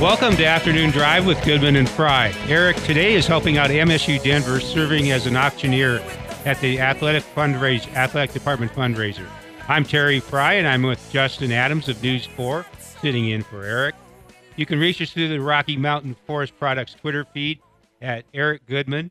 Welcome to Afternoon Drive with Goodman and Frei. Eric today is helping out MSU Denver, serving as an auctioneer at the athletic fundraise athletic department fundraiser. I'm Terry Frei, and I'm with Justin Adams of News 4, sitting in for Eric. You can reach us through the Rocky Mountain Forest Products Twitter feed at Eric Goodman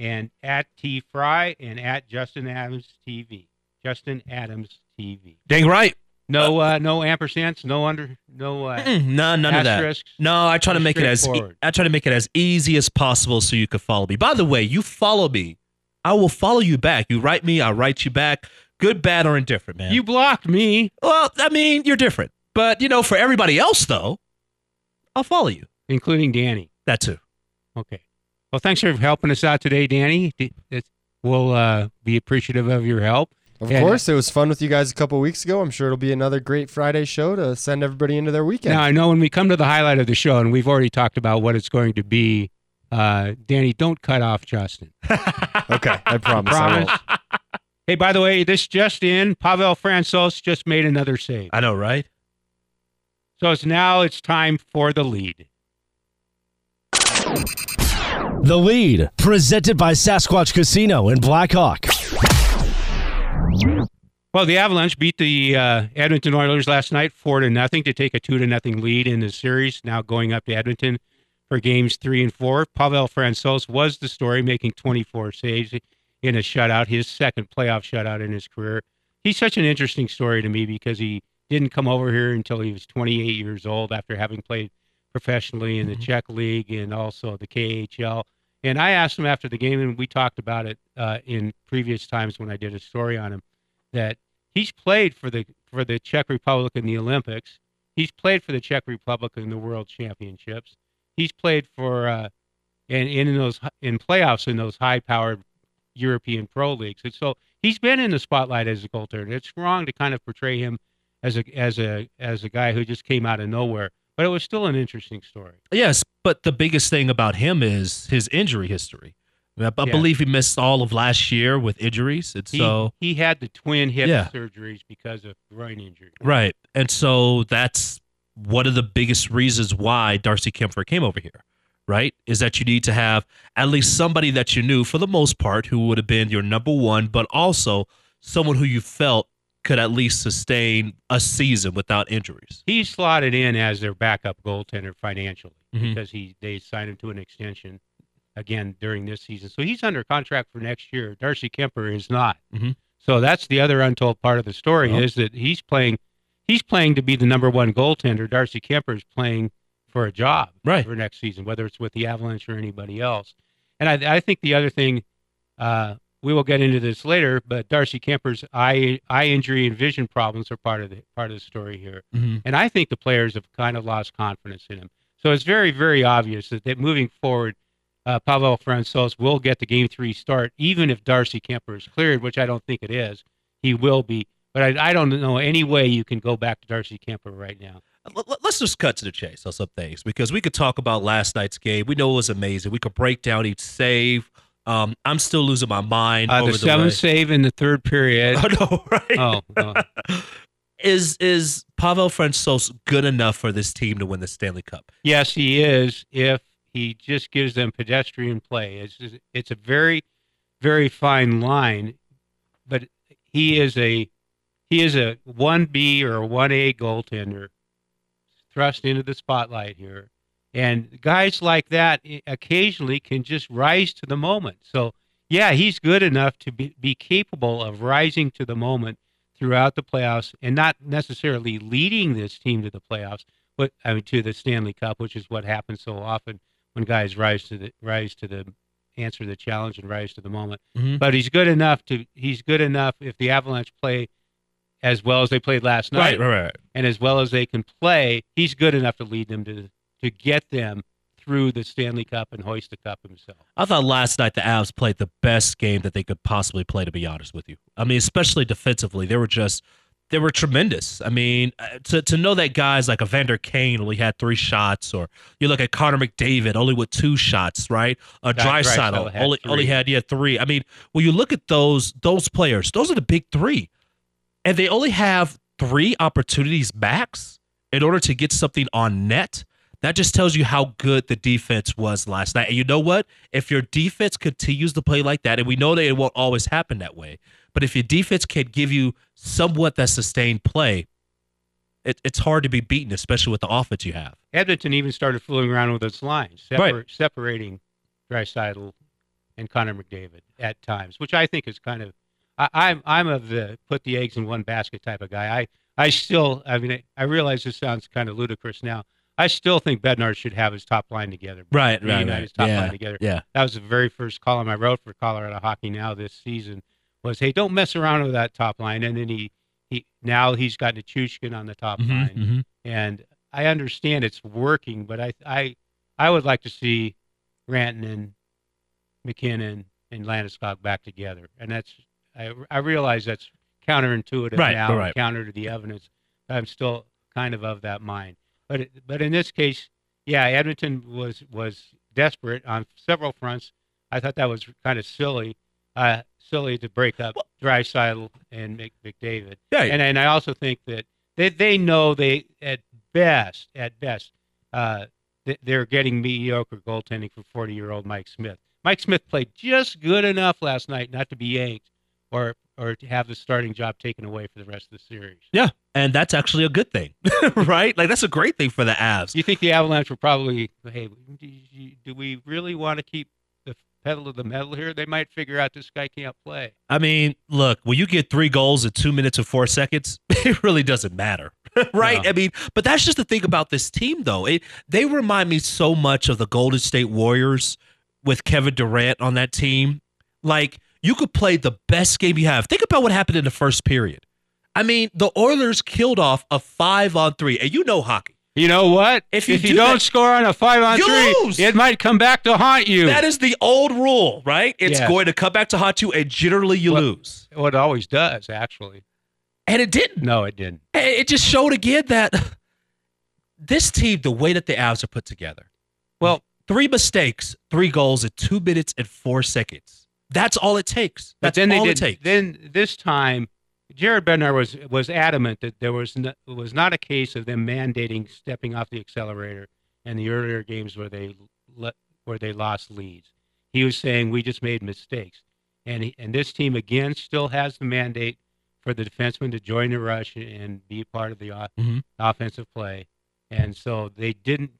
and at T Frei and at Justin Adams TV. Justin Adams TV. Dang right. No, uh, no ampersands, no under, no. Uh, no, none of that. No, I try to make it as e-. I try to make it as easy as possible so you could follow me. By the way, you follow me, I will follow you back. You write me, I write you back. Good, bad, or indifferent, man. You blocked me, well, I mean, you're different, but you know, for everybody else though, I'll follow you. including Danny. That too. Okay. Well, thanks for helping us out today, Danny. We'll uh, be appreciative of your help. Of Yeah. course, it was fun with you guys a couple weeks ago. I'm sure it'll be another great Friday show to send everybody into their weekend. Now, I know when we come to the highlight of the show, and we've already talked about what it's going to be, uh, Danny, don't cut off Justin. okay, I promise. I Promise. won't. hey, by the way, this just in, Pavel Francouz just made another save. I know, right? So it's now it's time for the lead. The lead, presented by Sasquatch Casino in Blackhawk. Well, the Avalanche beat the uh, Edmonton Oilers last night four to nothing to take a two to nothing lead in the series. Now going up to Edmonton for games three and four. Pavel Francouz was the story, making 24 saves in a shutout, his second playoff shutout in his career. He's such an interesting story to me because he didn't come over here until he was 28 years old after having played professionally in the Mhm. Czech League and also the KHL. And I asked him after the game, and we talked about it uh, in previous times when I did a story on him that he's played for the for the Czech Republic in the Olympics. He's played for the Czech Republic in the World Championships. He's played for uh, and, in those in playoffs in those high powered European pro leagues. And so he's been in the spotlight as a goaltender. It's wrong to kind of portray him as a as a as a guy who just came out of nowhere. But it was still an interesting story. Yes, but the biggest thing about him is his injury history. I, I Yeah. believe he missed all of last year with injuries, and He, so he had the twin hip Yeah. surgeries because of groin injury. Right. And so that's one of the biggest reasons why Darcy Kuemper came over here, right? Is that you need to have at least somebody that you knew for the most part who would have been your number one, but also someone who you felt could at least sustain a season without injuries. He slotted in as their backup goaltender financially Mhm. because he they signed him to an extension again during this season. So he's under contract for next year. Darcy Kuemper is not. Mhm. So that's the other untold part of the story Well. is that he's playing he's playing to be the number one goaltender. Darcy Kuemper is playing for a job Right. for next season, whether it's with the Avalanche or anybody else. And I, I think the other thing uh, we will get into this later, but Darcy Kuemper's eye eye injury and vision problems are part of the part of the story here. Mhm. And I think the players have kind of lost confidence in him. So it's very, very obvious that, that moving forward, uh, Pavel Francouz will get the game three start, even if Darcy Kuemper is cleared, which I don't think it is. He will be. But I, I don't know any way you can go back to Darcy Kuemper right now. Let's just cut to the chase on some things because we could talk about last night's game. We know it was amazing. We could break down each save. Um, I'm still losing my mind Uh, over the seventh save in the third period. I know, right? Oh, oh. is is Pavel Francouz good enough for this team to win the Stanley Cup? Yes, he is. If he just gives them pedestrian play, it's it's a very, very fine line. But he is a he is a one B or one A goaltender thrust into the spotlight here, and guys like that eh, occasionally can just rise to the moment. So yeah, he's good enough to be, be capable of rising to the moment throughout the playoffs, and not necessarily leading this team to the playoffs but I mean to the Stanley Cup, which is what happens so often when guys rise to the rise to the answer the challenge and rise to the moment. Mhm. But he's good enough to he's good enough if the Avalanche play as well as they played last night Right, right, right. and as well as they can play, he's good enough to lead them to to get them through the Stanley Cup and hoist the cup himself. I thought last night the Avs played the best game that they could possibly play. To be honest with you, I mean, especially defensively, they were just they were tremendous. I mean, uh, to to know that guys like Evander Kane only had three shots, or you look at Connor McDavid only with two shots, right? A Dry- Draisaitl Draisaitl had only only had yeah three. I mean, when you look at those those players, those are the big three, and they only have three opportunities max in order to get something on net. That just tells you how good the defense was last night. And you know what? If your defense continues to play like that, and we know that it won't always happen that way, but if your defense can give you somewhat that sustained play, it, it's hard to be beaten, especially with the offense you have. Edmonton even started fooling around with its lines, separ- separating Draisaitl and Connor McDavid at times, which I think is kind of. I, I'm I'm of the put the eggs in one basket type of guy. I I still I mean I realize this sounds kind of ludicrous now. I still think Bednar should have his top line together. Right, Reunite his top yeah, line together. yeah. That was the very first column I wrote for Colorado Hockey Now this season. Was hey, don't mess around with that top line. And then he he now he's got Nichushkin on the top Mhm, line mhm. and I understand it's working, but I I I would like to see Rantanen, MacKinnon, and Landeskog back together, and that's I I realize that's counterintuitive Right, now, right. counter to the evidence. I'm still kind of of that mind, but it, but in this case, yeah, Edmonton was was desperate on several fronts. I thought that was kind of silly, uh, silly to break up Draisaitl and Mc, McDavid. Yeah, And and I also think that they they know they at best at best uh, they're getting mediocre goaltending from 40 year old Mike Smith. Mike Smith played just good enough last night not to be yanked or or to have the starting job taken away for the rest of the series. Yeah, and that's actually a good thing, right? Like that's a great thing for the Avs. You think the Avalanche were probably hey do, we really want to keep the pedal to the metal here? They might figure out this guy can't play. I mean, look, when you get three goals in two minutes and four seconds, it really doesn't matter. right? No. I mean, but that's just the thing about this team, though. It they remind me so much of the Golden State Warriors with Kevin Durant on that team. Like, you could play the best game you have. Think about what happened in the first period. I mean, the Oilers killed off a five on three, and you know hockey. You know what? If you you do don't that- score on a five on You three, lose. it might come back to haunt you. That is the old rule, right? It's Yes. going to come back to haunt you, and generally you Well- lose. what it always does, actually. And it didn't. No, it didn't. It just showed again that this team, the way that the Avs are put together, Well, three mistakes, three goals in two minutes and four seconds. That's all it takes. but That's then they all did. it takes. Then this time, Jared Bednar was was adamant that there was no, was not a case of them mandating stepping off the accelerator in the earlier games where they where they lost leads. He was saying we just made mistakes, and he, and this team again still has the mandate for the defenseman to join the rush and be part of the Mhm. offensive play, and so they didn't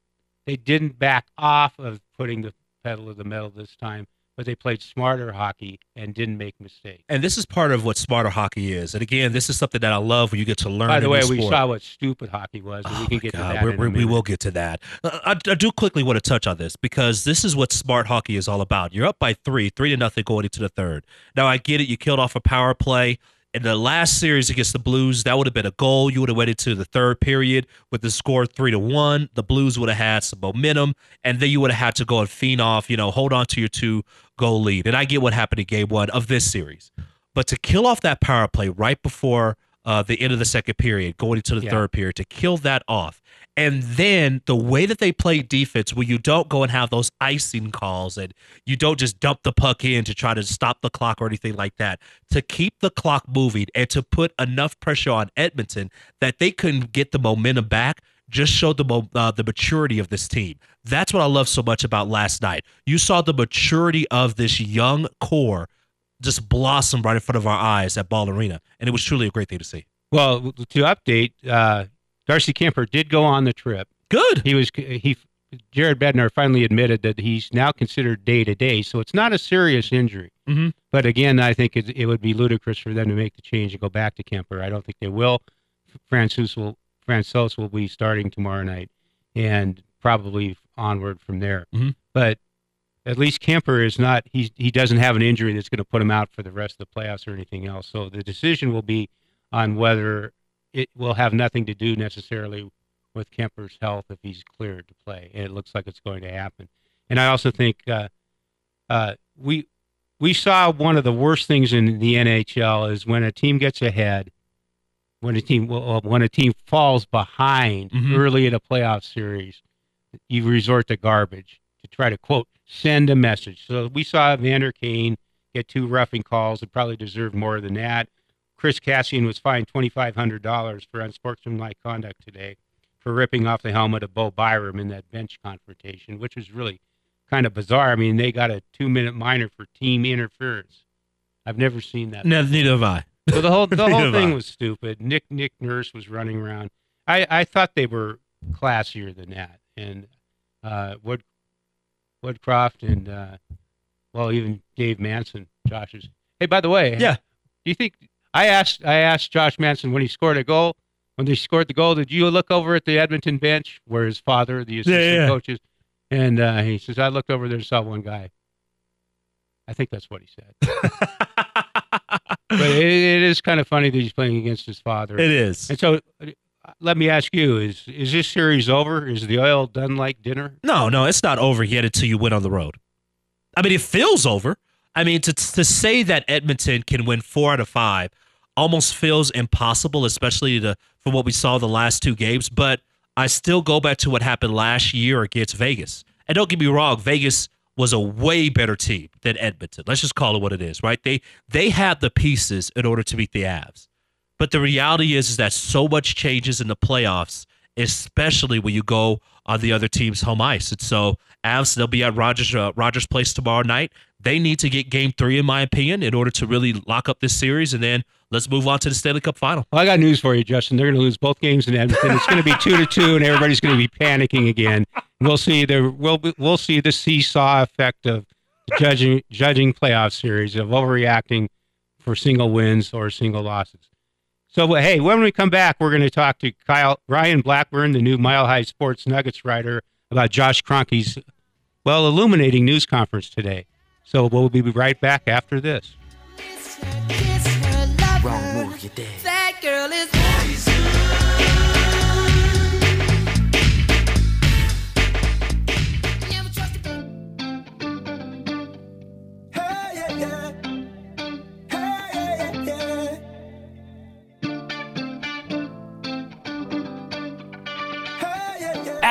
they didn't back off of putting the pedal to the metal this time, but they played smarter hockey and didn't make mistakes. and this is part of what smarter hockey is. And again, this is something that I love when you get to learn. By the way, we saw what stupid hockey was, and Oh we can get God, to that. we're- in a we're- we will get to that. Uh, I, I do quickly want to touch on this because this is what smart hockey is all about. You're up by three, three to nothing going into the third. Now I get it. You killed off a power play in the last series against the Blues. That would have been a goal. You would have went into the third period with the score three to one. The Blues would have had some momentum, and then you would have had to go and fiend off. You know, hold on to your two goal lead. And I get what happened in Game One of this series, but to kill off that power play right before. Uh, the end of the second period, going into the Yeah. third period, to kill that off, and then the way that they play defense, where you don't go and have those icing calls and you don't just dump the puck in to try to stop the clock or anything like that, to keep the clock moving and to put enough pressure on Edmonton that they couldn't get the momentum back. Just showed the uh, the maturity of this team. That's what I love so much about last night. You saw the maturity of this young core just blossom right in front of our eyes at Ball Arena, and it was truly a great thing to see. Well, to update, uh, Darcy Kuemper did go on the trip. Good. He was he. Jared Bednar finally admitted that he's now considered day to day, so it's not a serious injury. Mhm. But again, I think it, it would be ludicrous for them to make the change and go back to Kuemper. I don't think they will. Francouz will Francouz will be starting tomorrow night, and probably onward from there. Mhm. But at least Kuemper is not. He he doesn't have an injury that's going to put him out for the rest of the playoffs or anything else. So the decision will be on whether it will have nothing to do necessarily with Kuemper's health if he's cleared to play, and it looks like it's going to happen. And I also think uh, uh, we we saw one of the worst things in the NHL is when a team gets ahead, when a team well, when a team falls behind Mhm. early in a playoff series, you resort to garbage to try to quote send a message. So we saw Vander Kane get two roughing calls and probably deserved more than that. Chris Kassian was fined twenty five hundred dollars for unsportsmanlike conduct today for ripping off the helmet of Bo Byram in that bench confrontation, which was really kind of bizarre. I mean, they got a two minute minor for team interference. I've never seen that. No, neither have I. So the whole the whole thing I. was stupid. Nick Nick Nurse was running around. I, I thought they were classier than that. And uh, Wood Woodcroft and uh, well even Dave Manson, Josh's. Hey, by the way, Yeah. do you think I asked I asked Josh Manson when he scored a goal when they scored the goal? Did you look over at the Edmonton bench where his father, the assistant yeah. coach, is? And uh, he says, I looked over there and saw one guy. I think that's what he said. but it, it is kind of funny that he's playing against his father. it is. And so, let me ask you: Is is this series over? Is the oil done like dinner? No, no, it's not over yet until you win on the road. I mean, it feels over. I mean, to to say that Edmonton can win four out of five almost feels impossible, especially the from what we saw the last two games. But I still go back to what happened last year against Vegas. And don't get me wrong, Vegas was a way better team than Edmonton. Let's just call it what it is, right? They they had the pieces in order to beat the Avs. But the reality is, is that so much changes in the playoffs, especially when you go on the other team's home ice. And so, Avs, they'll be at Rogers uh, Rogers Place tomorrow night. They need to get Game Three, in my opinion, in order to really lock up this series, and then let's move on to the Stanley Cup Final. Well, I got news for you, Justin. They're going to lose both games in Edmonton. It's going to be two to two, and everybody's going to be panicking again. We'll see the we'll we'll see the seesaw effect of judging judging playoff series of overreacting for single wins or single losses. So, hey, when we come back, we're going to talk to Kyle Ryan Blackburn, the new Mile High Sports Nuggets writer, about Josh Kroenke's well illuminating news conference today. So we'll be right back after this. Wrong move, you did. That girl is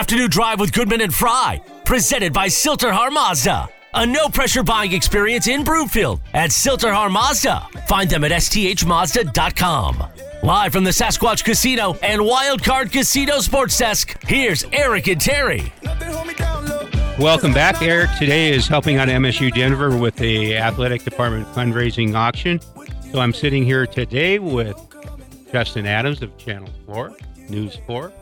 Afternoon Drive with Goodman and Frei, presented by Silterhar Mazda. A no pressure buying experience in Broomfield at Silterhar Mazda. Find them at sthmazda.com. Live from the Sasquatch Casino and Wildcard Casino Sports Desk, here's Eric and Terry. Welcome back. Eric today is helping out MSU Denver with the athletic department fundraising auction. So I'm sitting here today with Justin Adams of Channel 4, News 4.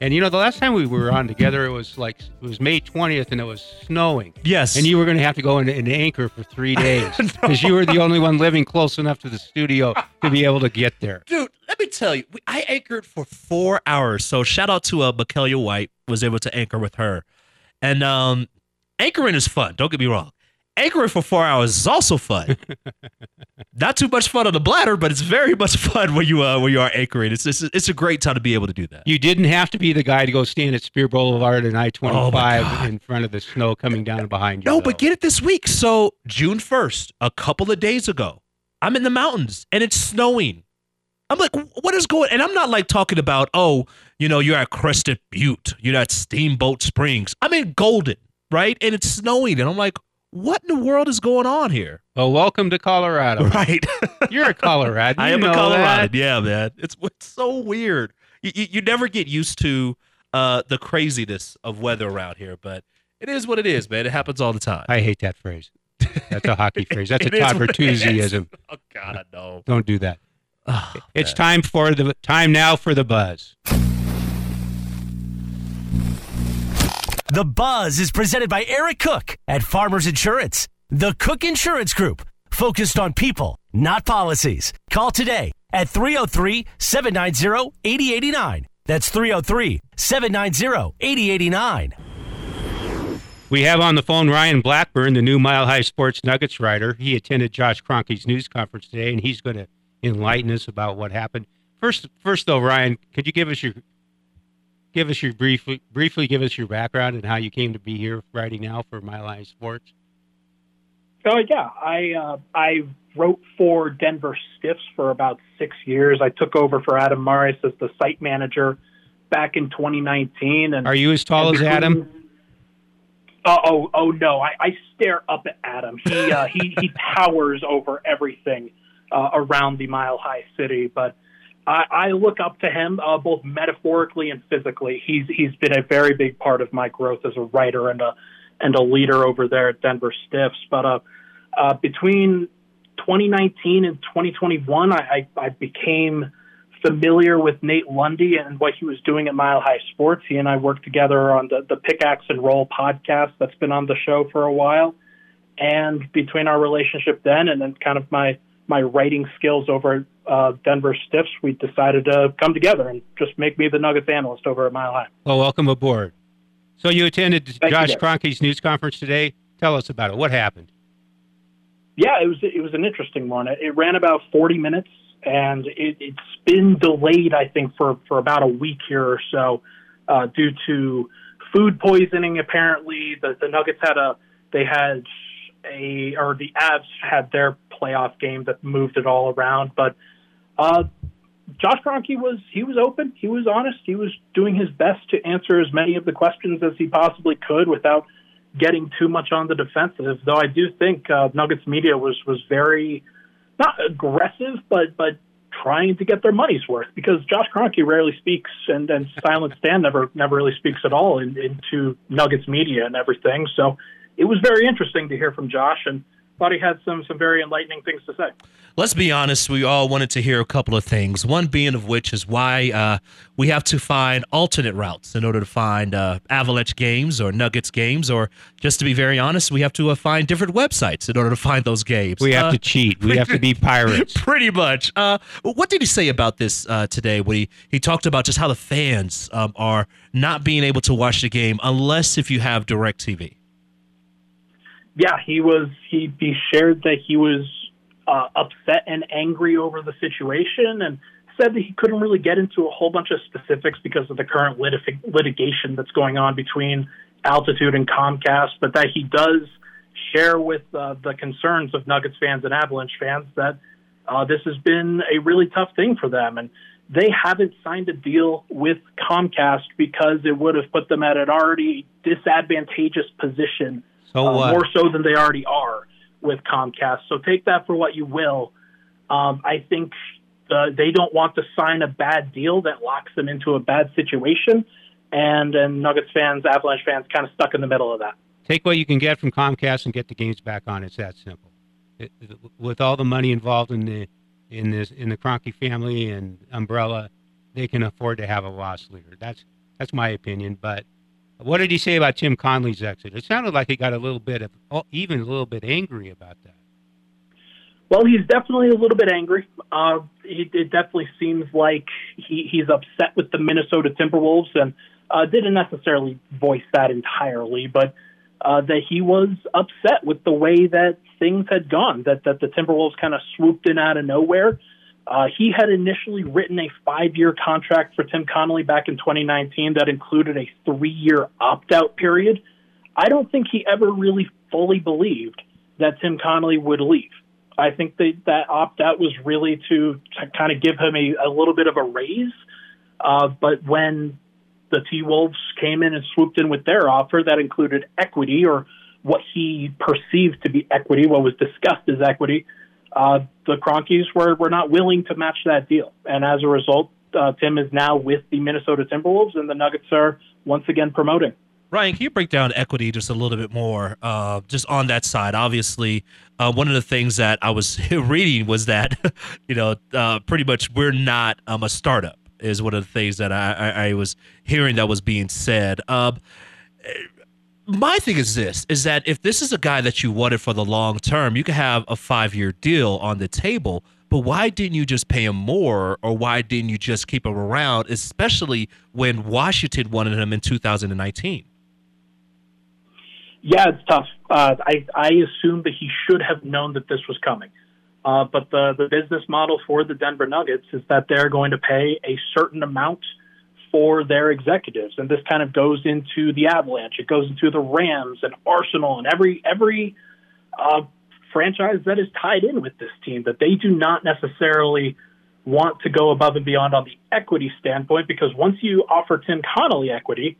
And you know, the last time we were on together, it was like it was May 20th and it was snowing. Yes. And you were going to have to go in an anchor for three days because you were the only one living close enough to the studio to be able to get there. Dude, let me tell you, I anchored for four hours. So shout out to uh, Michaelia White, was able to anchor with her. And um, anchoring is fun. Don't get me wrong. Anchoring for four hours is also fun. Not too much fun on the bladder, but it's very much fun when you uh, when you are anchoring. It's, it's it's a great time to be able to do that. You didn't have to be the guy to go stand at Speer Boulevard and I 25 in front of the snow coming down behind you. No, though. but get it this week. So June first, a couple of days ago, I'm in the mountains and it's snowing. I'm like, what is going? And I'm not like talking about, oh, you know, you're at Crested Butte, you're at Steamboat Springs. I'm in Golden, right? And it's snowing, and I'm like, what in the world is going on here? Well, welcome to Colorado. Right? You're a Coloradan. I am a Colorado. that. Yeah, man. It's it's so weird. You, you you never get used to uh the craziness of weather around here, but it is what it is, man. It happens all the time. I hate that phrase. That's a hockey phrase. That's a Todd what it is. Bertuzziism. Oh God, no. Don't do that. Oh, It's time for the time now for the buzz. The Buzz is presented by Eric Cook at Farmers Insurance. The Cook Insurance Group, focused on people, not policies. Call today at 303 790 8089. That's 303 790 8089. We have on the phone Ryan Blackburn, the new Mile High Sports Nuggets writer. He attended Josh Kroenke's news conference today, and he's going to enlighten us about what happened. First, first though, Ryan, could you give us your give us your briefly briefly give us your background and how you came to be here writing now for Mile High Sports? Oh yeah, I uh, I wrote for Denver Stiffs for about six years. I took over for Adam Morris as the site manager back in 2019. And Are you as tall as Adam? Uh, oh, oh no! I, I stare up at Adam. He uh, he he towers over everything uh, around the Mile High City. But I, I look up to him uh, both metaphorically and physically. He's he's been a very big part of my growth as a writer and a and a leader over there at Denver Stiffs. But uh, uh, between 2019 and 2021, I, I, I became familiar with Nate Lundy and what he was doing at Mile High Sports. He and I worked together on the, the Pickaxe and Roll podcast that's been on the show for a while. And between our relationship then and then kind of my, my writing skills over uh, Denver Stiffs, we decided to come together and just make me the Nuggets analyst over at Mile High. Well, welcome aboard. So you attended you, Josh. Kroenke's news conference today. Tell us about it. What happened? Yeah, it was it was an interesting one. It, it ran about 40 minutes, and it, it's been delayed, I think, for for about a week here or so, uh, due to food poisoning. Apparently, the the Nuggets had a they had a or the Avs had their playoff game that moved it all around, but. Uh, Josh Kroenke was he was open, he was honest, he was doing his best to answer as many of the questions as he possibly could without getting too much on the defensive. Though I do think uh, Nuggets media was was very not aggressive, but but trying to get their money's worth because Josh Kroenke rarely speaks, and and Silent Stan never never really speaks at all in, into Nuggets media and everything. So it was very interesting to hear from Josh, and thought he had some some very enlightening things to say. Let's be honest, we all wanted to hear a couple of things. One being of which is why uh, we have to find alternate routes in order to find uh, Avalanche games or Nuggets games, or just to be very honest, we have to uh, find different websites in order to find those games. We have Uh, to cheat. We have to be pirates. Pretty much. Uh, what did he say about this uh, today? When he, he talked about just how the fans um, are not being able to watch the game unless if you have direct TV. Yeah, he was. He he shared that he was uh, upset and angry over the situation, and said that he couldn't really get into a whole bunch of specifics because of the current litig- litigation that's going on between Altitude and Comcast, but that he does share with uh, the concerns of Nuggets fans and Avalanche fans that uh, this has been a really tough thing for them, and they haven't signed a deal with Comcast because it would have put them at an already disadvantageous position So uh, more so than they already are with Comcast. So take that for what you will. Um, I think uh, they don't want to sign a bad deal that locks them into a bad situation, and and Nuggets fans, Avalanche fans, kind of stuck in the middle of that. Take what you can get from Comcast and get the games back on. It's that simple. It, it- with all the money involved in the in this in the Kroenke family and umbrella, they can afford to have a loss leader. That's that's my opinion. But what did he say about Tim Connolly's exit? It sounded like he got a little bit of oh, even a little bit angry about that. Well, he's definitely a little bit angry. Uh, he, it definitely seems like he, he's upset with the Minnesota Timberwolves, and uh, didn't necessarily voice that entirely, but uh, that he was upset with the way that things had gone. That that the Timberwolves kind of swooped in out of nowhere. Uh, he had initially written a five-year contract for Tim Connolly back in 2019 that included a three-year opt-out period. I don't think he ever really fully believed that Tim Connolly would leave. I think that that opt out was really to, to kind of give him a, a little bit of a raise. Uh, but when the T Wolves came in and swooped in with their offer that included equity or what he perceived to be equity, what was discussed as equity, uh, the Kroenkes were, were not willing to match that deal. And as a result, uh, Tim is now with the Minnesota Timberwolves, and the Nuggets are once again promoting. Ryan, can you break down equity just a little bit more, uh, just on that side? Obviously, uh, one of the things that I was reading was that, you know, uh, pretty much we're not um, a startup is one of the things that I, I, I was hearing that was being said. Um, my thing is this: is that if this is a guy that you wanted for the long term, you could have a five year deal on the table. But why didn't you just pay him more, or why didn't you just keep him around, especially when Washington wanted him in 2019? Yeah, it's tough. Uh, I I assumed that he should have known that this was coming. Uh, but the the business model for the Denver Nuggets is that they're going to pay a certain amount for their executives. And this kind of goes into the Avalanche, it goes into the Rams and Arsenal and every every uh, franchise that is tied in with this team that they do not necessarily want to go above and beyond on the equity standpoint because once you offer Tim Connolly equity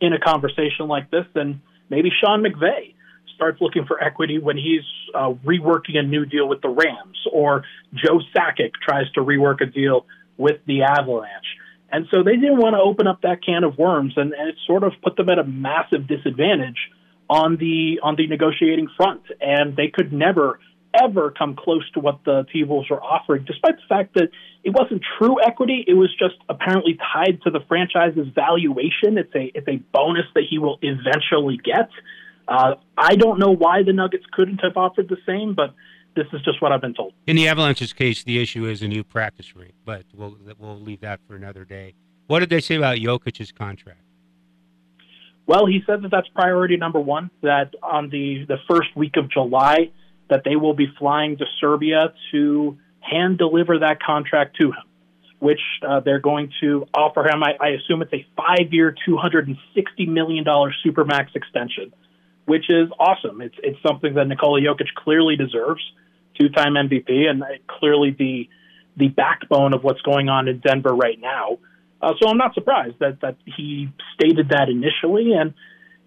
in a conversation like this, then maybe Sean McVay starts looking for equity when he's uh, reworking a new deal with the Rams, or Joe Sakic tries to rework a deal with the Avalanche. And so they didn't want to open up that can of worms, and, and it sort of put them at a massive disadvantage on the on the negotiating front. And they could never ever come close to what the T Wolves were offering, despite the fact that it wasn't true equity. It was just apparently tied to the franchise's valuation. It's a it's a bonus that he will eventually get. Uh, I don't know why the Nuggets couldn't have offered the same, but this is just what I've been told. In the Avalanche's case, the issue is a new practice rate, but we'll we'll leave that for another day. What did they say about Jokic's contract? Well, he said that that's priority number one. That on the the first week of July, that they will be flying to Serbia to hand deliver that contract to him, which uh, they're going to offer him. I, I assume it's a five year, two hundred and sixty million dollar supermax extension, which is awesome. It's it's something that Nikola Jokic clearly deserves, two time MVP, and uh, clearly the the backbone of what's going on in Denver right now. Uh, so I'm not surprised that that he stated that initially, and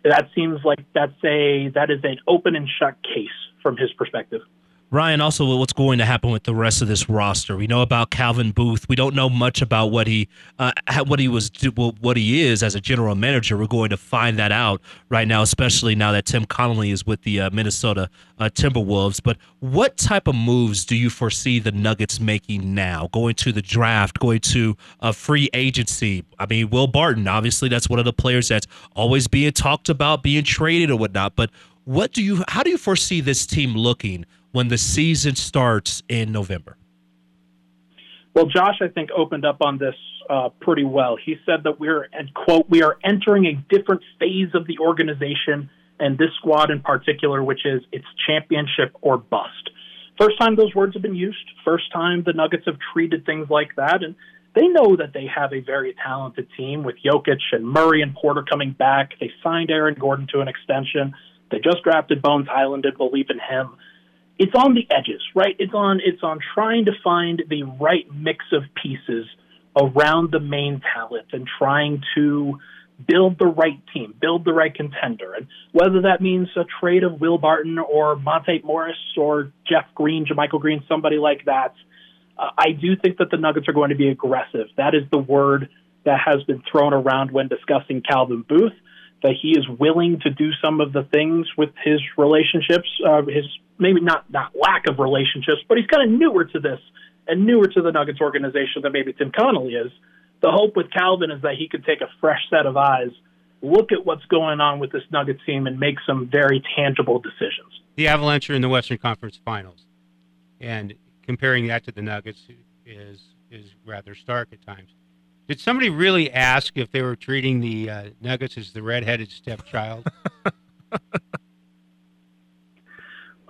that seems like that's a that is an open and shut case from his perspective. Ryan, also what's going to happen with the rest of this roster? We know about Calvin Booth. We don't know much about what he uh, what he was what he is as a general manager. We're going to find that out right now, especially now that Tim Connolly is with the uh, Minnesota uh, Timberwolves. But what type of moves do you foresee the Nuggets making now? Going to the draft, going to a free agency. I mean, Will Barton, obviously, that's one of the players that's always being talked about, being traded or whatnot. But what do you? How do you foresee this team looking? When the season starts in November? Well, Josh, I think opened up on this uh, pretty well. He said that we're and quote we are entering a different phase of the organization and this squad in particular, which is it's championship or bust. First time those words have been used. First time the Nuggets have treated things like that, and they know that they have a very talented team with Jokic and Murray and Porter coming back. They signed Aaron Gordon to an extension. They just drafted Bones Hyland and believe in him it's on the edges, right? It's on it's on trying to find the right mix of pieces around the main talent and trying to build the right team, build the right contender. And whether that means a trade of Will Barton or Monte Morris or Jeff Green, JaMychal Green, somebody like that, uh, I do think that the Nuggets are going to be aggressive. That is the word that has been thrown around when discussing Calvin Booth. That he is willing to do some of the things with his relationships, uh, his maybe not not lack of relationships, but he's kind of newer to this and newer to the Nuggets organization than maybe Tim Connolly is. The hope with Calvin is that he could take a fresh set of eyes, look at what's going on with this Nuggets team, and make some very tangible decisions. The Avalanche are in the Western Conference Finals, and comparing that to the Nuggets is is rather stark at times. Did somebody really ask if they were treating the uh, Nuggets as the redheaded stepchild?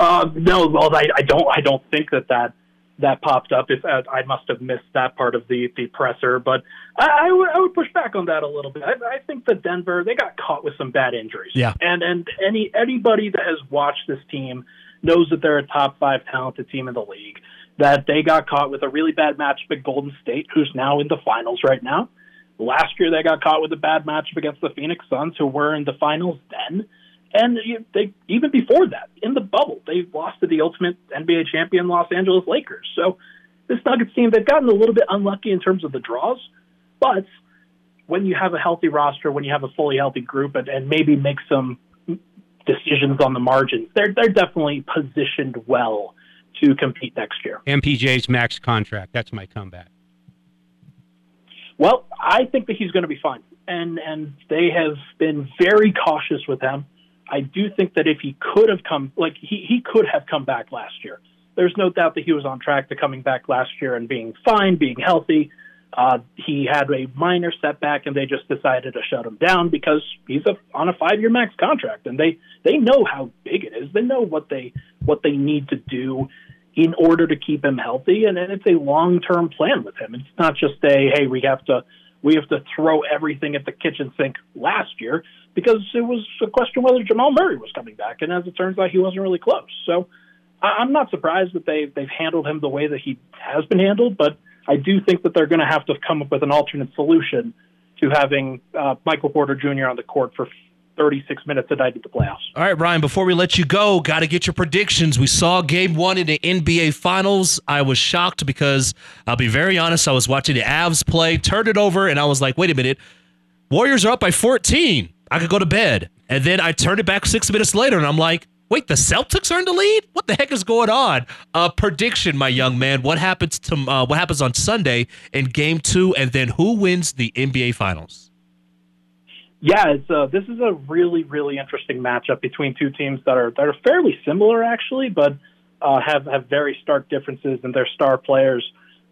Uh, no, well, I, I don't. I don't think that that that popped up. If uh, I must have missed that part of the the presser, but I, I, would, I would push back on that a little bit. I, I think that Denver they got caught with some bad injuries. Yeah, and and any anybody that has watched this team knows that they're a top five talented team in the league. That they got caught with a really bad matchup at Golden State, who's now in the finals right now. Last year they got caught with a bad matchup against the Phoenix Suns, who were in the finals then. And they even before that, in the bubble, they lost to the ultimate NBA champion Los Angeles Lakers. So this Nuggets team, they've gotten a little bit unlucky in terms of the draws, but when you have a healthy roster, when you have a fully healthy group, and, and maybe make some decisions on the margins, they're they're definitely positioned well to compete next year. MPJ's max contract. That's my comeback. Well, I think that he's going to be fine, and and they have been very cautious with him. I do think that if he could have come, like he, he could have come back last year. There's no doubt that he was on track to coming back last year and being fine, being healthy. Uh, he had a minor setback, and they just decided to shut him down because he's a, on a five-year max contract, and they they know how big it is. They know what they what they need to do in order to keep him healthy, and, it's a long-term plan with him. It's not just a hey, we have to we have to throw everything at the kitchen sink last year because it was a question whether Jamal Murray was coming back, and as it turns out, he wasn't really close. So I'm not surprised that they they've handled him the way that he has been handled, but I do think that they're going to have to come up with an alternate solution to having uh, Michael Porter Jr. on the court for 36 minutes a night at the playoffs. All right, Ryan, before we let you go, got to get your predictions. We saw game one in the NBA Finals. I was shocked because I'll be very honest, I was watching the Avs play, turned it over, and I was like, wait a minute. Warriors are up by 14. I could go to bed. And then I turned it back six minutes later, and I'm like, wait, the Celtics are in the lead? What the heck is going on? Uh, prediction, my young man. What happens to uh, what happens on Sunday in game two, and then who wins the NBA Finals? Yeah, it's uh, this is a really really interesting matchup between two teams that are that are fairly similar actually, but uh, have have very stark differences in their star players.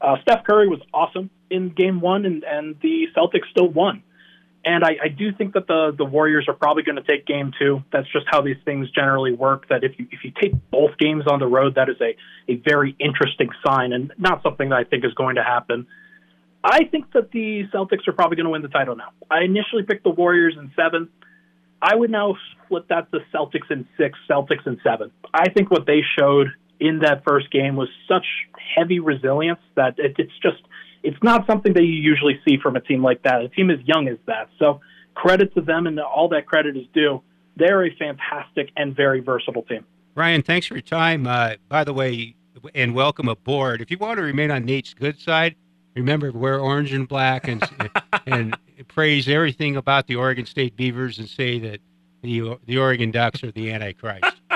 Uh, Steph Curry was awesome in Game One, and and the Celtics still won. And I, I do think that the the Warriors are probably going to take Game Two. That's just how these things generally work. That if you if you take both games on the road, that is a a very interesting sign, and not something that I think is going to happen. I think that the Celtics are probably going to win the title now. I initially picked the Warriors in seven. I would now flip that to Celtics in six, Celtics in seven. I think what they showed in that first game was such heavy resilience that it, it's just it's not something that you usually see from a team like that. A team as young as that. So credit to them, and all that credit is due. They're a fantastic and very versatile team. Ryan, thanks for your time. Uh, by the way, and welcome aboard. If you want to remain on Nate's good side, remember wear orange and black and and praise everything about the Oregon State Beavers and say that the the Oregon Ducks are the Antichrist.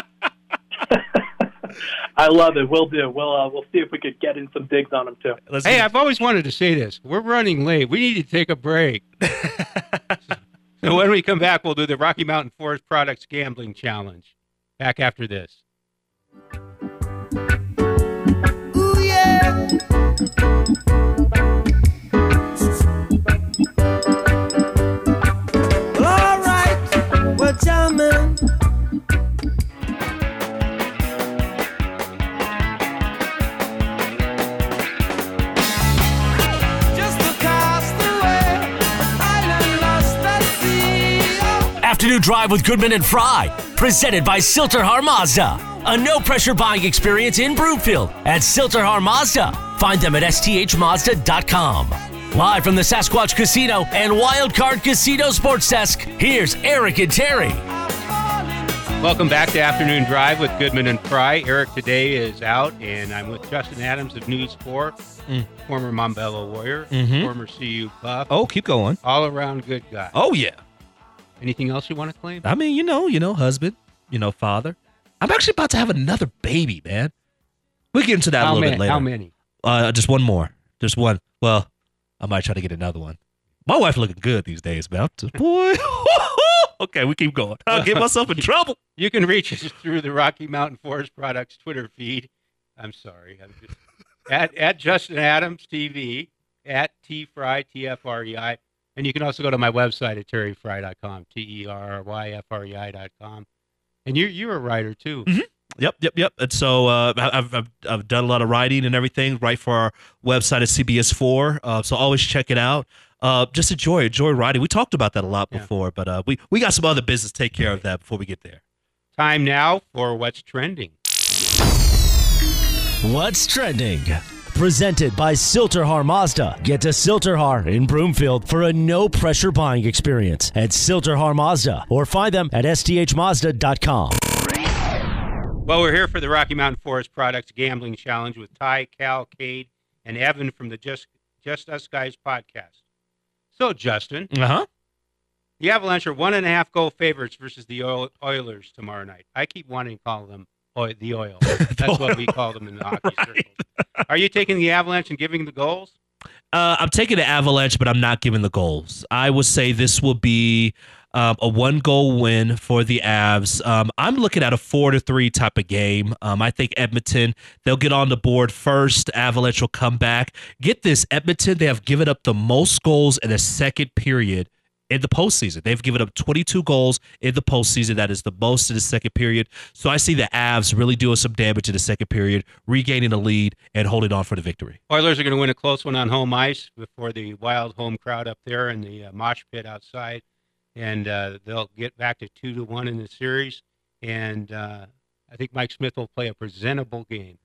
I love it. We'll do. We'll uh, we'll see if we could get in some digs on them too. Let's hey, I've always wanted to say this. We're running late. We need to take a break. so when we come back, we'll do the Rocky Mountain Forest Products Gambling Challenge. Back after this. Afternoon Drive with Goodman and Frei, presented by Silterhar Mazda. A no pressure buying experience in Broomfield at Silterhar Mazda. Find them at sthmazda.com. Live from the Sasquatch Casino and Wildcard Casino Sports Desk, here's Eric and Terry. Welcome back to Afternoon Drive with Goodman and Frei. Eric today is out, and I'm with Justin Adams of News 4, Mm. former Montbello Warrior, Mhm. former CU Buff, Oh, keep going. all around good guy. Oh yeah. Anything else you want to claim? I mean, you know, you know, husband, you know, father. I'm actually about to have another baby, man. We will get into that a little many, bit later. how many? Uh, just one more. Just one. Well, I might try to get another one. My wife looking good these days, man. Just- boy. okay, we keep going. I'll get myself in trouble. You can reach us through the Rocky Mountain Forest Products Twitter feed. I'm sorry. I'm just, at, at Justin Adams TV, at T Frei, T F R E I. And you can also go to my website at terryfrei.com, T E R R Y F R E I.com. And you're, you're a writer too. Yep, yep, yep. And so uh, I- I've, I've I've done a lot of writing and everything. Write for our website at CBS4. Uh, so always check it out. Uh, just enjoy enjoy writing. We talked about that a lot Yeah. before, but uh, we we got some other business to take care of that before we get there. Time now for what's trending. What's trending? Presented by Silterhar Mazda. Get to Silterhar in Broomfield for a no pressure buying experience at Silterhar Mazda or find them at sthmazda.com. Well, we're here for the Rocky Mountain Forest Products Gambling Challenge with Ty, Cal, Cade, and Evan from the Just Just Us Guys podcast. So, Justin, Uh huh. the Avalanche are one and a half goal favorites versus the Oil- Oilers tomorrow night. I keep wanting to call them oil, the Oil. That's what we call them in the hockey circles. Are you taking the Avalanche and giving the goals? Uh, I'm taking the Avalanche, but I'm not giving the goals. I would say this will be um, a one goal win for the Avs. Um, I'm looking at a four to three type of game. Um, I think Edmonton, they'll get on the board first. Avalanche will come back. Get this Edmonton, they have given up the most goals in a second period in the postseason. They've given up 22 goals in the postseason. That is the most in the second period. So I see the Avs really doing some damage in the second period, regaining a lead and holding on for the victory. Oilers are going to win a close one on home ice before the wild home crowd up there and the uh, mosh pit outside, and uh, they'll get back to two to one in the series. And uh, I think Mike Smith will play a presentable game.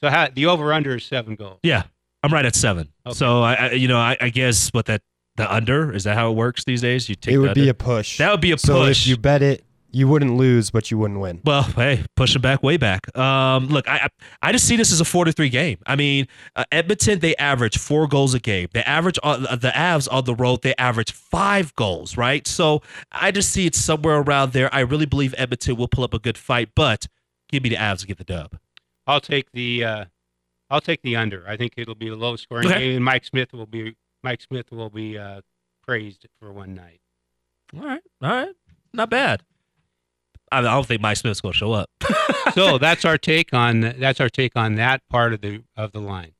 So how, the over under is seven goals. Yeah, I'm right at seven. Okay. So I, I you know, I, I guess what that the under is that how it works these days? You take It the would be under? a push. that would be a so push. if you bet it, you wouldn't lose, but you wouldn't win. Well, hey, push it back, way back. Um, look, I I I just see this as a four to three game. I mean, uh, Edmonton they average four goals a game. They average on the Avs on the road they average five goals, right? So I just see it somewhere around there. I really believe Edmonton will pull up a good fight, but give me the Avs to get the dub. I'll take the uh, I'll take the under. I think it'll be a low scoring Okay. game, and Mike Smith will be Mike Smith will be uh, praised for one night. All right, all right, not bad. I, I don't think Mike Smith's going to show up. so that's our take on that's our take on that part of the of the line.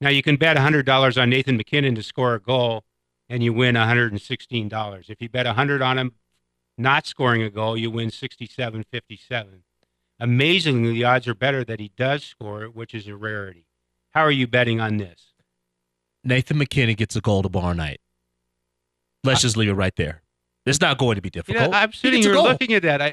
Now you can bet hundred dollars on Nathan MacKinnon to score a goal, and you win hundred and sixteen dollars. If you bet hundred on him not scoring a goal, you win sixty-seven fifty-seven. Amazingly, the odds are better that he does score, which is a rarity. How are you betting on this? Nathan MacKinnon gets a goal tomorrow night. Let's just leave it right there. It's not going to be You difficult. know, I'm sitting here looking at that I,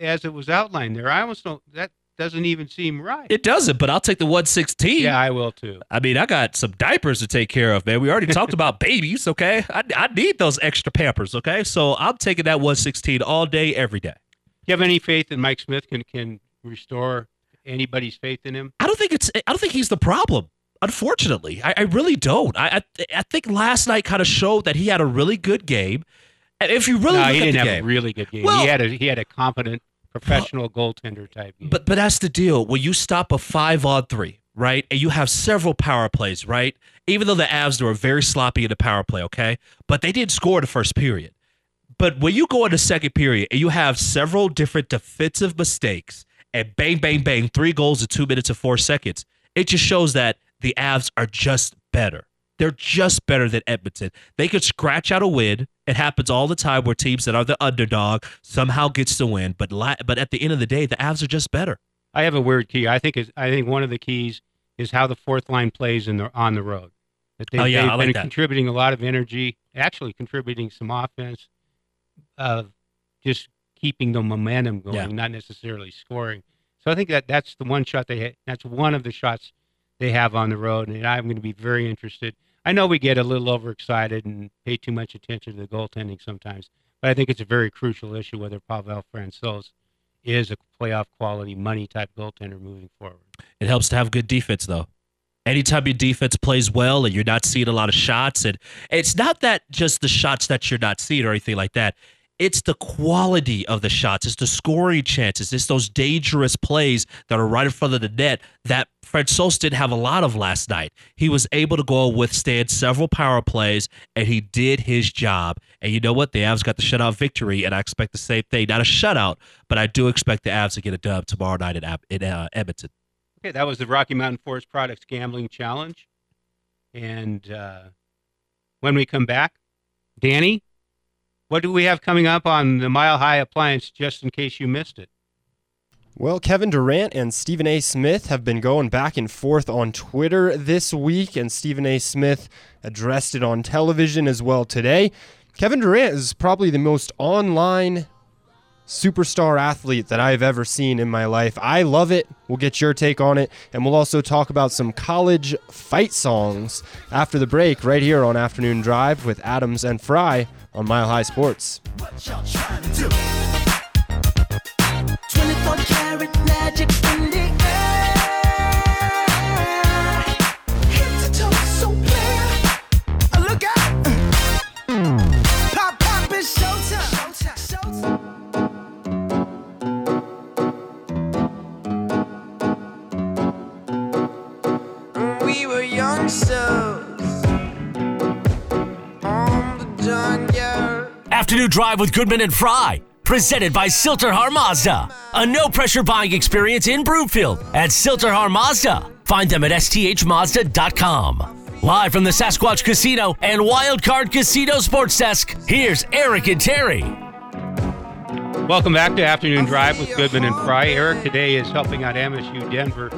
as it was outlined there. I almost don't. That doesn't even seem right. It doesn't, but I'll take the 116. yeah, I will too. I mean, I got some diapers to take care of, man. We already talked about babies, okay? I, I need those extra pampers, okay? So I'm taking that 116 all day, every day. you have any faith that Mike Smith can can restore anybody's faith in him? I don't think it's. I don't think he's the problem. Unfortunately, I, I really don't. I, I I think last night kind of showed that he had a really good game. And if you really no, look he didn't have game, a really good game. Well- he had a he had a competent professional goaltender type game. But but that's the deal. When you stop a five on three, right, and you have several power plays, right? Even though the Avs were very sloppy in the power play, okay, but they didn't score the first period. But when you go in the second period and you have several different defensive mistakes and bang bang bang, three goals in two minutes and four seconds, it just shows that the Avs are just better. They're just better than Edmonton. They could scratch out a win. It happens all the time where teams that are the underdog somehow gets the win. But la- but at the end of the day, the Avs are just better. I have a weird key. I think is I think one of the keys is how the fourth line plays in the on the road. That they, Oh, yeah, they've I like been that. contributing a lot of energy, actually contributing some offense, uh, just keeping the momentum going, Yeah. not necessarily scoring. So I think that that's the one shot they ha- that's one of the shots they have on the road, and I'm going to be very interested. I know we get a little overexcited and pay too much attention to the goaltending sometimes, but I think it's a very crucial issue whether Pavel Francouz is a playoff quality money type goaltender moving forward. It helps to have good defense, though. Anytime your defense plays well and you're not seeing a lot of shots, and it's not that just the shots that you're not seeing or anything like that. It's the quality of the shots. It's the scoring chances. It's those dangerous plays that are right in front of the net that Francouz didn't have a lot of last night. He was able to go withstand several power plays, and he did his job. And you know what? The Avs got the shutout victory, and I expect the same thing. Not a shutout, but I do expect the Avs to get a dub tomorrow night in uh, Edmonton. Okay, that was the Rocky Mountain Forest Products Gambling Challenge. And uh, when we come back, Danny, what do we have coming up on the Mile High Appliance just in case you missed it? Well, Kevin Durant and Stephen A. Smith have been going back and forth on Twitter this week, and Stephen A. Smith addressed it on television as well today. Kevin Durant is probably the most online superstar athlete that I've ever seen in my life. I love it. We'll get your take on it, and we'll also talk about some college fight songs after the break right here on Afternoon Drive with Adams and Frei on Mile High Sports. 24 karat magic Afternoon Drive with Goodman and Frei. Presented by Sill-TerHar Mazda. A no pressure buying experience in Broomfield at Sill-TerHar Mazda. Find them at sthmazda.com. Live from the Sasquatch Casino and Wildcard Casino Sports Desk, here's Eric and Terry. Welcome back to Afternoon Drive with Goodman and Frei. Eric today is helping out MSU Denver,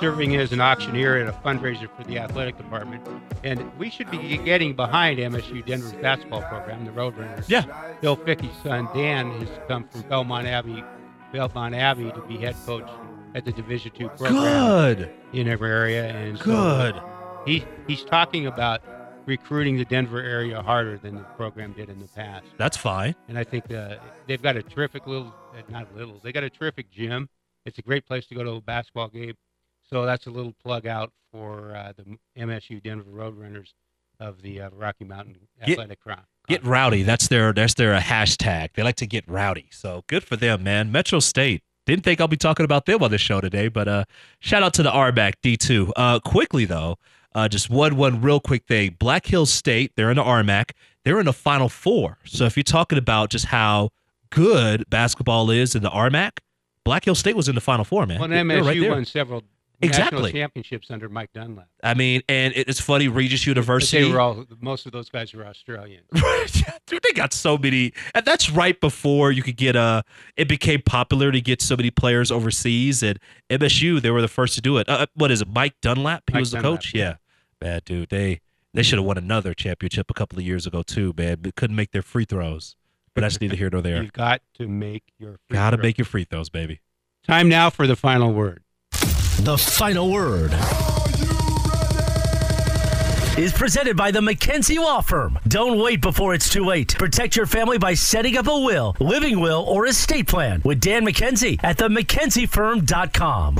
serving as an auctioneer at a fundraiser for the athletic department. And we should be getting behind MSU Denver's basketball program, the Roadrunners. Yeah. Bill Ficky's son, Dan, has come from Belmont Abbey, Belmont Abbey to be head coach at the Division two program Good. in every area. And so Good. he, he's talking about recruiting the Denver area harder than the program did in the past That's fine. and I think uh, they've got a terrific little, uh, not little, they got a terrific gym. It's a great place to go to a basketball game. So that's a little plug out for uh, the MSU Denver Roadrunners of the uh, Rocky Mountain Get- Athletic Crown. Get rowdy. That's their that's their hashtag. They like to get rowdy. So good for them, man. Metro State. Didn't think I'll be talking about them on this show today, but uh shout out to the RMAC D2. Uh quickly though, uh just one one real quick thing. Black Hills State, they're in the RMAC. They're in the final four. So if you're talking about just how good basketball is in the RMAC, Black Hills State was in the final four, man. Well, and MSU right won several Exactly. national championships under Mike Dunlap. I mean, and it's funny, Regis But University. they were all, most of those guys were Australian. Dude, they got so many, and that's right before you could get a. It became popular to get so many players overseas, and MSU they were the first to do it. Uh, what is it, Mike Dunlap? He Mike was the Dunlap, coach. Yeah, bad dude, they they should have won another championship a couple of years ago too, man. But couldn't make their free throws, but that's neither here nor there. You've got to make your free Got to throw. make your free throws, baby. Time now for the final word. The final word is presented by the McKenzie Law Firm. Don't wait before it's too late. Protect your family by setting up a will, living will, or estate plan with Dan McKenzie at themackenziefirm.com.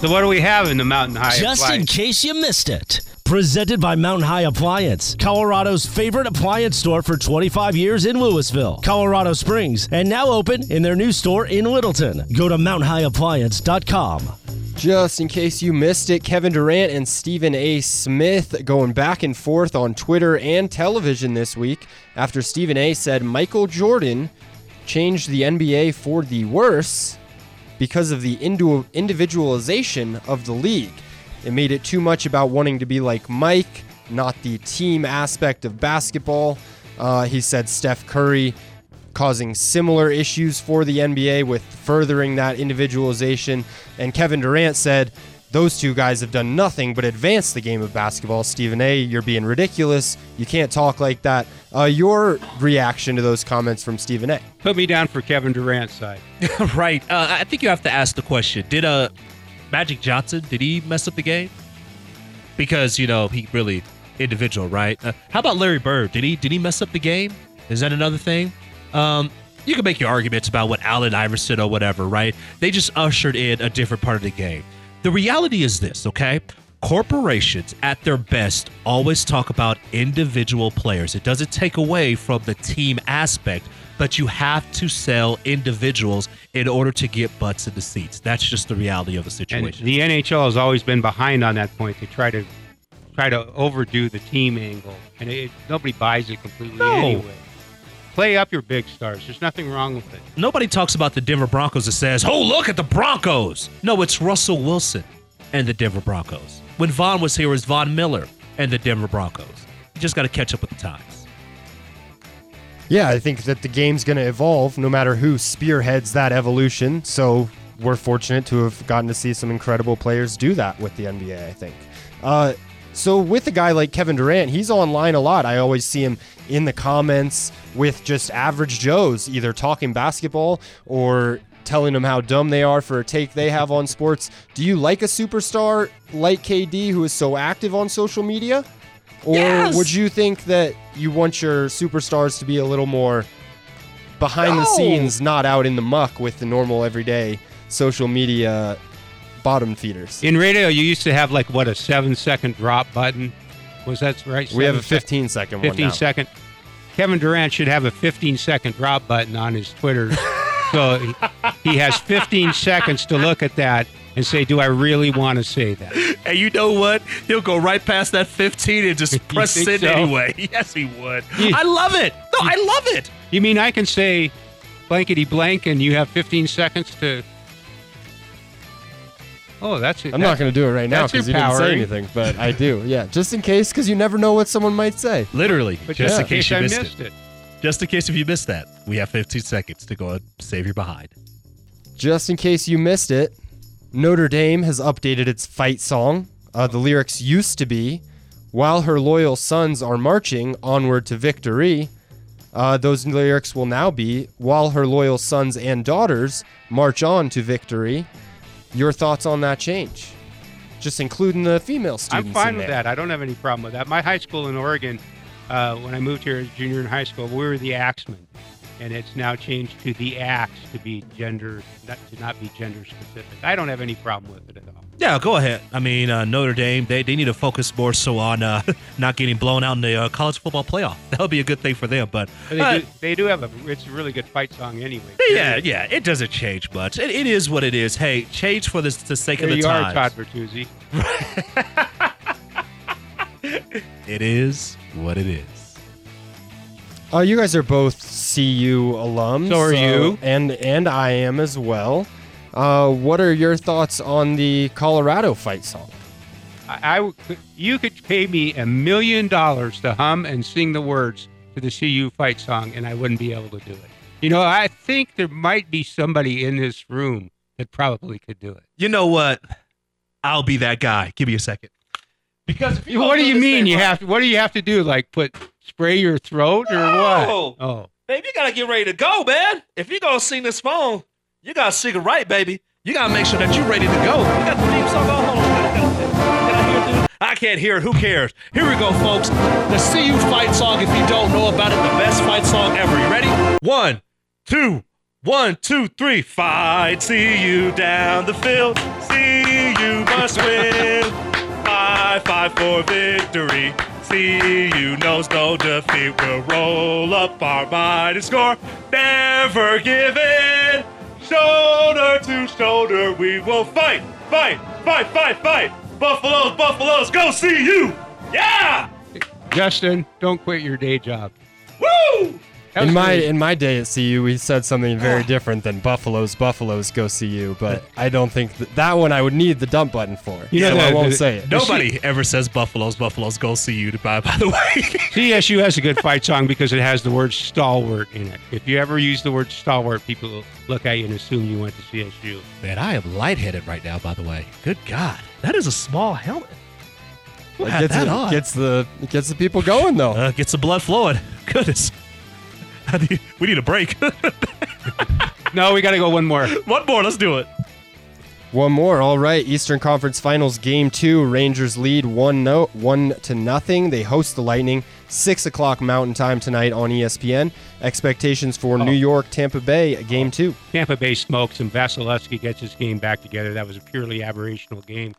So what do we have in the Mountain High? Just in case you missed it. Presented by Mountain High Appliance, Colorado's favorite appliance store for 25 years in Louisville, Colorado Springs, and now open in their new store in Littleton. Go to mountainhighappliance.com. Just in case you missed it, Kevin Durant and Stephen A. Smith going back and forth on Twitter and television this week after Stephen A. said Michael Jordan changed the NBA for the worse because of the individualization of the league. It made it too much about wanting to be like Mike, not the team aspect of basketball. Uh, he said Steph Curry causing similar issues for the NBA with furthering that individualization. And Kevin Durant said, those two guys have done nothing but advance the game of basketball. Stephen A., you're being ridiculous. You can't talk like that. Uh, your reaction to those comments from Stephen A. Put me down for Kevin Durant's side. right. Uh, I think you have to ask the question: Did uh Magic Johnson did he mess up the game? Because you know he really individual, right? Uh, how about Larry Bird? Did he did he mess up the game? Is that another thing? Um, you can make your arguments about what Allen Iverson or whatever, right? They just ushered in a different part of the game. The reality is this, okay? Corporations at their best always talk about individual players. It doesn't take away from the team aspect, but you have to sell individuals in order to get butts in the seats. That's just the reality of the And situation. the NHL has always been behind on that point. They try to try to overdo the team angle, and it, nobody buys it completely No. anyway. Play up your big stars. There's nothing wrong with it. Nobody talks about the Denver Broncos that says, "Oh, look at the Broncos." No, it's Russell Wilson and the Denver Broncos. When Von was here, it was Von Miller and the Denver Broncos. You just got to catch up with the times. Yeah, I think that the game's going to evolve no matter who spearheads that evolution. So we're fortunate to have gotten to see some incredible players do that with the NBA, I think. Uh, so with a guy like Kevin Durant, he's online a lot. I always see him in the comments with just average Joes, either talking basketball or telling them how dumb they are for a take they have on sports. Do you like a superstar like KD who is so active on social media? Or Yes! would you think that you want your superstars to be a little more behind the scenes, not out in the muck with the normal everyday social media bottom feeders? In radio, you used to have like what a seven second drop button. Was that right? we have a Seven sec- 15 second one 15 now. second. Kevin Durant should have a 15 second drop button on his Twitter. so he, he has 15 seconds to look at that and say, Do I really want to say that? And you know what? He'll go right past that 15 and just press think send so? anyway. Yes, he would. You- I love it. No, I love it. You mean I can say blankety blank and you have 15 seconds to. Oh, that's it. I'm not going to do it right now because you didn't say anything, but I do. Yeah, just in case, because you never know what someone might say. Literally, But just just in in case case you I missed, missed it. it. Just in case if you missed that, we have 15 seconds to go and save your behind. Just in case you missed it, Notre Dame has updated its fight song. Uh, the lyrics used to be, "While her loyal sons are marching onward to victory." Uh, those lyrics will now be, "While her loyal sons and daughters march on to victory." Your thoughts on that change? Just including the female students. I'm fine in with that. I don't have any problem with that. My high school in Oregon, uh, when I moved here as junior in high school, we were the Axemen, and it's now changed to the Axe to be gender, not, to not be gender specific. I don't have any problem with it at all. Yeah, go ahead. I mean, uh, Notre Dame, they, they need to focus more so on uh, not getting blown out in the uh, college football playoff. That would be a good thing for them. But, But they, uh, do, they do have a. It's a really good fight song anyway. yeah, yeah, it doesn't change much. It, it is what it is. Hey, change for the, the sake There of the you are. Todd Bertuzzi. It is what it is. Uh, you guys are both CU alums. So are you. and and I am as well. Uh, what are your thoughts on the Colorado fight song? I, I you could pay me a million dollars to hum and sing the words to the CU fight song, and I wouldn't be able to do it. You know, I think there might be somebody in this room that probably could do it. You know what? I'll be that guy. Give me a second. Because what don't you mean you have to? What do you have to do? Like put spray your throat or what? Oh, Baby, you gotta get ready to go, man. If you're gonna sing this song, you gotta sing it right, baby. You gotta make sure that you're ready to go. You got the theme song on. Hold on. I? I can't hear it. Who cares? Here we go, folks. The CU fight song. If you don't know about it, the best fight song ever. You ready? One, two, one, two, three. Fight. See you down the field. See you must win. Five, five for victory. See you knows no defeat. We'll roll up our mighty score. Never give in. Shoulder to shoulder, we will fight, fight, fight, fight, fight. Buffaloes, Buffaloes, go see you. Yeah! Justin, don't quit your day job. Woo! That In my great. in my day at CU, we said something very different than Buffaloes. Buffaloes go CU, but I don't think that, that one I would need the dump button for. You know so I won't the- say it. Nobody ever says Buffaloes, Buffaloes, go see you. By, by the way. CSU has a good fight song because it has the word stalwart in it. If you ever use the word stalwart, people will look at you and assume you went to CSU. Man, I am lightheaded right now, by the way. Good God. That is a small helmet. Who It had gets, that it on? gets the it gets the people going though. Uh, gets the blood flowing. Goodness. I we need a break. No, we got to go one more. One more. Let's do it. One more. All right. Eastern Conference Finals Game Two. Rangers lead one no one to nothing. They host the Lightning. Six o'clock Mountain Time tonight on ESPN. Expectations for New York Tampa Bay Game Two. Tampa Bay smokes and Vasilevskiy gets his game back together. That was a purely aberrational game.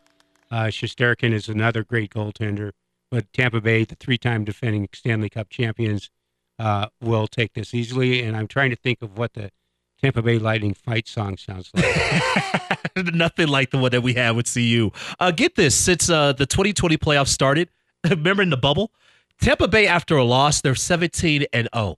Uh, Shesterkin is another great goaltender, but Tampa Bay, the three-time defending Stanley Cup champions, uh, will take this easily. And I'm trying to think of what the Tampa Bay Lightning fight song sounds like. Nothing like the one that we had with CU. Uh, get this: since uh, the 2020 playoffs started, remember in the bubble, Tampa Bay after a loss, they're 17 and 0.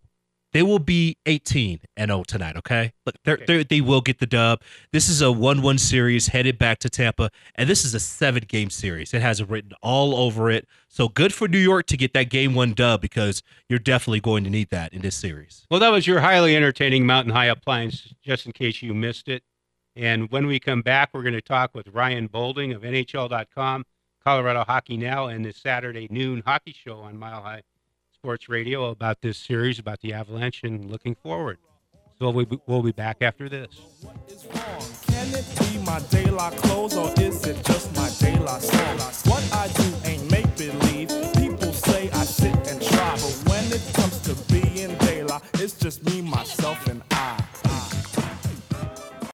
They will be 18 and 0 tonight. Okay, look, they're, they're, they will get the dub. This is a 1-1 series headed back to Tampa, and this is a seven-game series. It has it written all over it. So good for New York to get that game one dub because you're definitely going to need that in this series. Well, that was your highly entertaining Mountain High Appliance, just in case you missed it. And when we come back, we're going to talk with Ryan Boulding of NHL.com, Colorado Hockey Now, and this Saturday noon hockey show on Mile High Sports Radio about this series, about the Avalanche, and looking forward. So we'll be, we'll be back after this. Can it be my daylight clothes or is it just my daylight? What I do ain't make believe. People say I sit and try, but when it comes to being daylight, it's just me, myself,